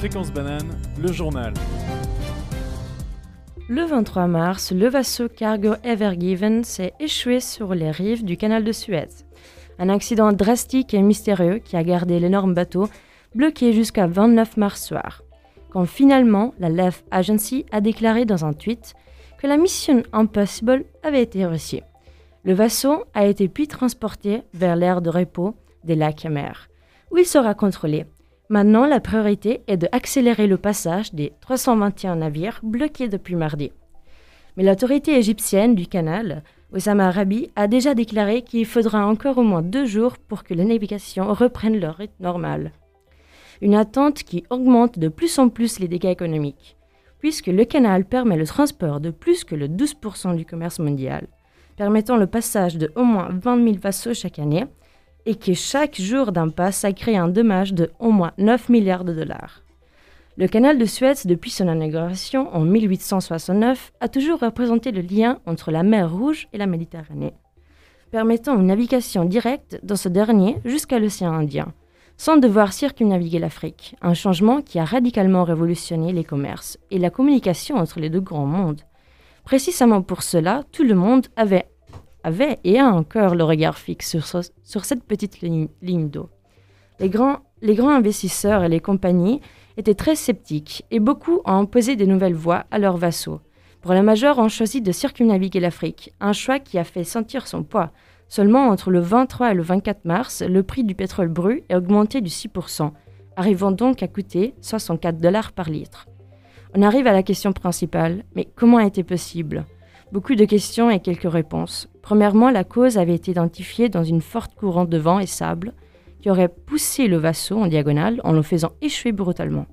Fréquence banane, le journal. Le 23 mars, le vaisseau cargo Ever Given s'est échoué sur les rives du canal de Suez. Un accident drastique et mystérieux qui a gardé l'énorme bateau bloqué jusqu'à 29 mars soir. Quand finalement, la Left Agency a déclaré dans un tweet que la mission Impossible avait été réussie. Le vaisseau a été puis transporté vers l'aire de repos des lacs mer, où il sera contrôlé. Maintenant, la priorité est d'accélérer le passage des 321 navires bloqués depuis mardi. Mais l'autorité égyptienne du canal, Oussama Rabi, a déjà déclaré qu'il faudra encore au moins deux jours pour que les navigations reprennent leur rythme normal. Une attente qui augmente de plus en plus les dégâts économiques, puisque le canal permet le transport de plus que le 12% du commerce mondial permettant le passage de au moins 20 000 vaisseaux chaque année, et que chaque jour d'impasse a créé un dommage de au moins 9 milliards de dollars. Le canal de Suez, depuis son inauguration en 1869, a toujours représenté le lien entre la mer Rouge et la Méditerranée, permettant une navigation directe dans ce dernier jusqu'à l'océan Indien, sans devoir circumnaviguer l'Afrique, un changement qui a radicalement révolutionné les commerces et la communication entre les deux grands mondes. Précisément pour cela, tout le monde avait, avait et a encore le regard fixe sur, cette petite ligne, d'eau. Les grands, investisseurs et les compagnies étaient très sceptiques et beaucoup ont imposé des nouvelles voies à leurs vassaux. Pour la majeure, ont choisi de circumnaviguer l'Afrique, un choix qui a fait sentir son poids. Seulement entre le 23 et le 24 mars, le prix du pétrole brut est augmenté de 6%, arrivant donc à coûter 64 dollars par litre. On arrive à la question principale, mais comment a été possible? Beaucoup de questions et quelques réponses. Premièrement, la cause avait été identifiée dans une forte courante de vent et sable qui aurait poussé le vaisseau en diagonale en le faisant échouer brutalement.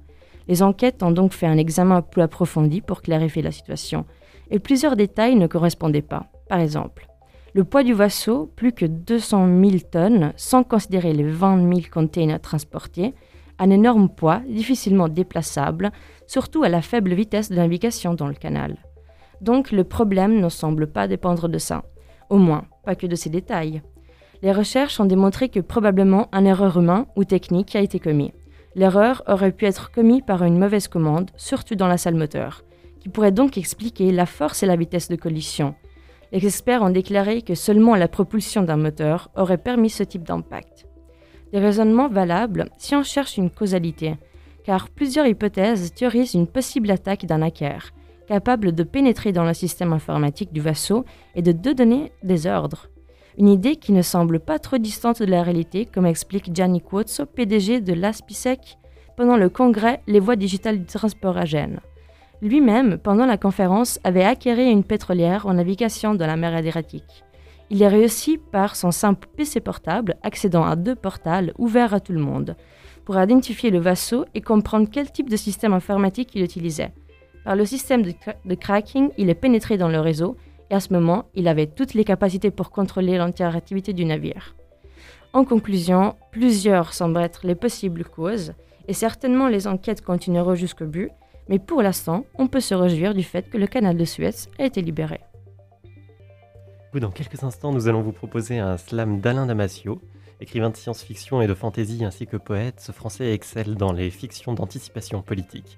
Les enquêtes ont donc fait un examen plus approfondi pour clarifier la situation, et plusieurs détails ne correspondaient pas. Par exemple, le poids du vaisseau, plus que 200 000 tonnes, sans considérer les 20 000 containers transportés, un énorme poids, difficilement déplaçable, surtout à la faible vitesse de navigation dans le canal. Donc le problème ne semble pas dépendre de ça, au moins pas que de ces détails. Les recherches ont démontré que probablement un erreur humain ou technique a été commis. L'erreur aurait pu être commise par une mauvaise commande, surtout dans la salle moteur, qui pourrait donc expliquer la force et la vitesse de collision. Les experts ont déclaré que seulement la propulsion d'un moteur aurait permis ce type d'impact des raisonnements valables si on cherche une causalité, car plusieurs hypothèses théorisent une possible attaque d'un hacker, capable de pénétrer dans le système informatique du vaisseau et de donner des ordres. Une idée qui ne semble pas trop distante de la réalité, comme explique Gianni Quozzo, PDG de l'ASPISEC, pendant le congrès Les voies digitales du transport à Gênes. Lui-même, pendant la conférence, avait acquéré une pétrolière en navigation dans la mer Adriatique. Il est réussi par son simple PC portable accédant à deux portals ouverts à tout le monde pour identifier le vaisseau et comprendre quel type de système informatique il utilisait. Par le système de, cracking, il est pénétré dans le réseau et à ce moment, il avait toutes les capacités pour contrôler l'entière activité du navire. En conclusion, plusieurs semblent être les possibles causes et certainement les enquêtes continueront jusqu'au but, mais pour l'instant, on peut se réjouir du fait que le canal de Suez a été libéré. Dans quelques instants, nous allons vous proposer un slam d'Alain Damasio. Écrivain de science-fiction et de fantasy ainsi que poète, ce français excelle dans les fictions d'anticipation politique.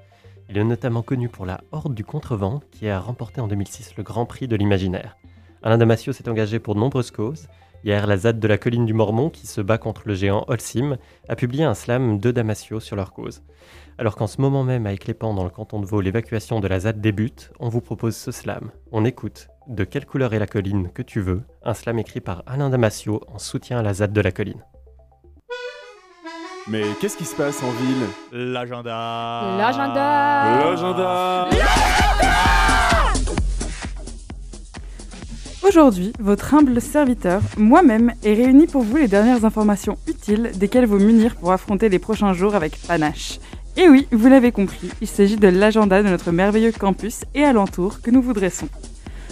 Il est notamment connu pour La Horde du Contrevent, qui a remporté en 2006 le Grand Prix de l'Imaginaire. Alain Damasio s'est engagé pour de nombreuses causes. Hier, la ZAD de la colline du Mormon, qui se bat contre le géant Holcim, a publié un slam de Damasio sur leur cause. Alors qu'en ce moment même, à Éclépant, dans le canton de Vaud, l'évacuation de la ZAD débute, on vous propose ce slam. On écoute de quelle couleur est la colline que tu veux Un slam écrit par Alain Damasio en soutien à la ZAD de la colline. Mais qu'est-ce qui se passe en ville L'agenda L'agenda L'agenda Aujourd'hui, votre humble serviteur, moi-même, est réuni pour vous les dernières informations utiles desquelles vous munir pour affronter les prochains jours avec panache. Et oui, vous l'avez compris, il s'agit de l'agenda de notre merveilleux campus et alentour que nous vous dressons.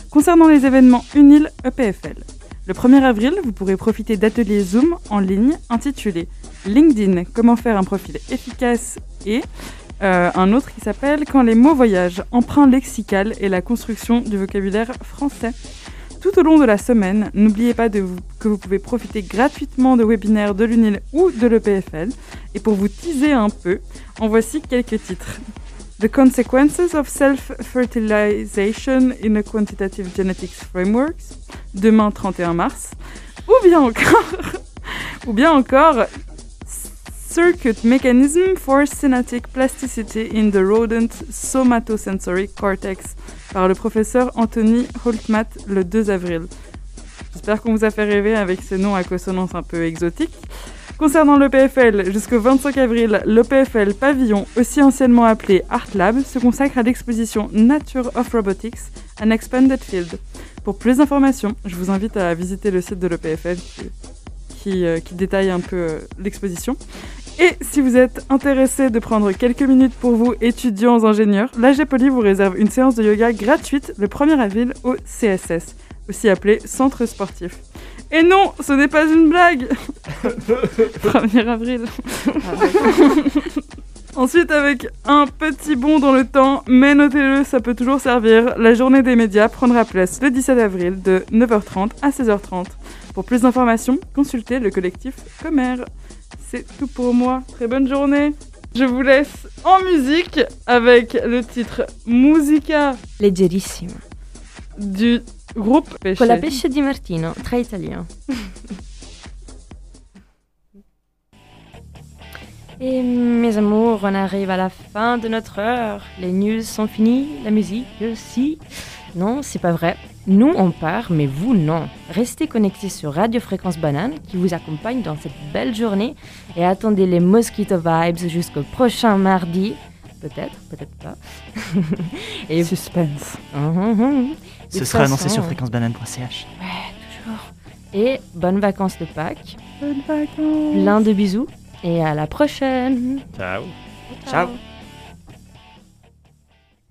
Concernant les événements UNIL EPFL, le 1er avril, vous pourrez profiter d'ateliers Zoom en ligne intitulés LinkedIn, comment faire un profil efficace et euh, un autre qui s'appelle Quand les mots voyagent, emprunt lexical et la construction du vocabulaire français. Tout au long de la semaine, n'oubliez pas que vous pouvez profiter gratuitement de webinaires de l'UNIL ou de l'EPFL. Et pour vous teaser un peu, en voici quelques titres. The Consequences of Self-Fertilization in a Quantitative Genetics Frameworks, demain 31 mars. Ou bien encore, ou bien encore Circuit Mechanism for Synaptic Plasticity in the Rodent Somatosensory Cortex par le professeur Anthony Holtmat le 2 avril. J'espère qu'on vous a fait rêver avec ces noms à consonance un peu exotiques. Concernant l'EPFL, jusqu'au 25 avril, l'EPFL Pavillon, aussi anciennement appelé Art Lab, se consacre à l'exposition Nature of Robotics, an Expanded Field. Pour plus d'informations, je vous invite à visiter le site de l'EPFL qui, qui, euh, qui détaille un peu euh, l'exposition. Et si vous êtes intéressé de prendre quelques minutes pour vous, étudiants ingénieurs, l'AG Poly vous réserve une séance de yoga gratuite le 1er avril au CSS, aussi appelé Centre Sportif. Et non, ce n'est pas une blague 1er avril. Ensuite, avec un petit bond dans le temps, mais notez-le, ça peut toujours servir, la journée des médias prendra place le 17 avril de 9h30 à 16h30. Pour plus d'informations, consultez le collectif Comer. C'est tout pour moi. Très bonne journée. Je vous laisse en musique avec le titre Musica Leggerissimo. du groupe Pesce. Con la pesce di Martino, très italien. Et mes amours, on arrive à la fin de notre heure. Les news sont finies, la musique aussi. Non, c'est pas vrai. Nous, on part, mais vous, non. Restez connectés sur Radio Fréquence Banane qui vous accompagne dans cette belle journée et attendez les Mosquito Vibes jusqu'au prochain mardi. Peut-être, peut-être pas. et Suspense. Hum, hum, hum. Ce sera annoncé sur fréquencebanane.ch. Ouais, toujours. Et bonnes vacances de Pâques. Bonnes vacances. Plein de bisous et à la prochaine. Ciao Ciao.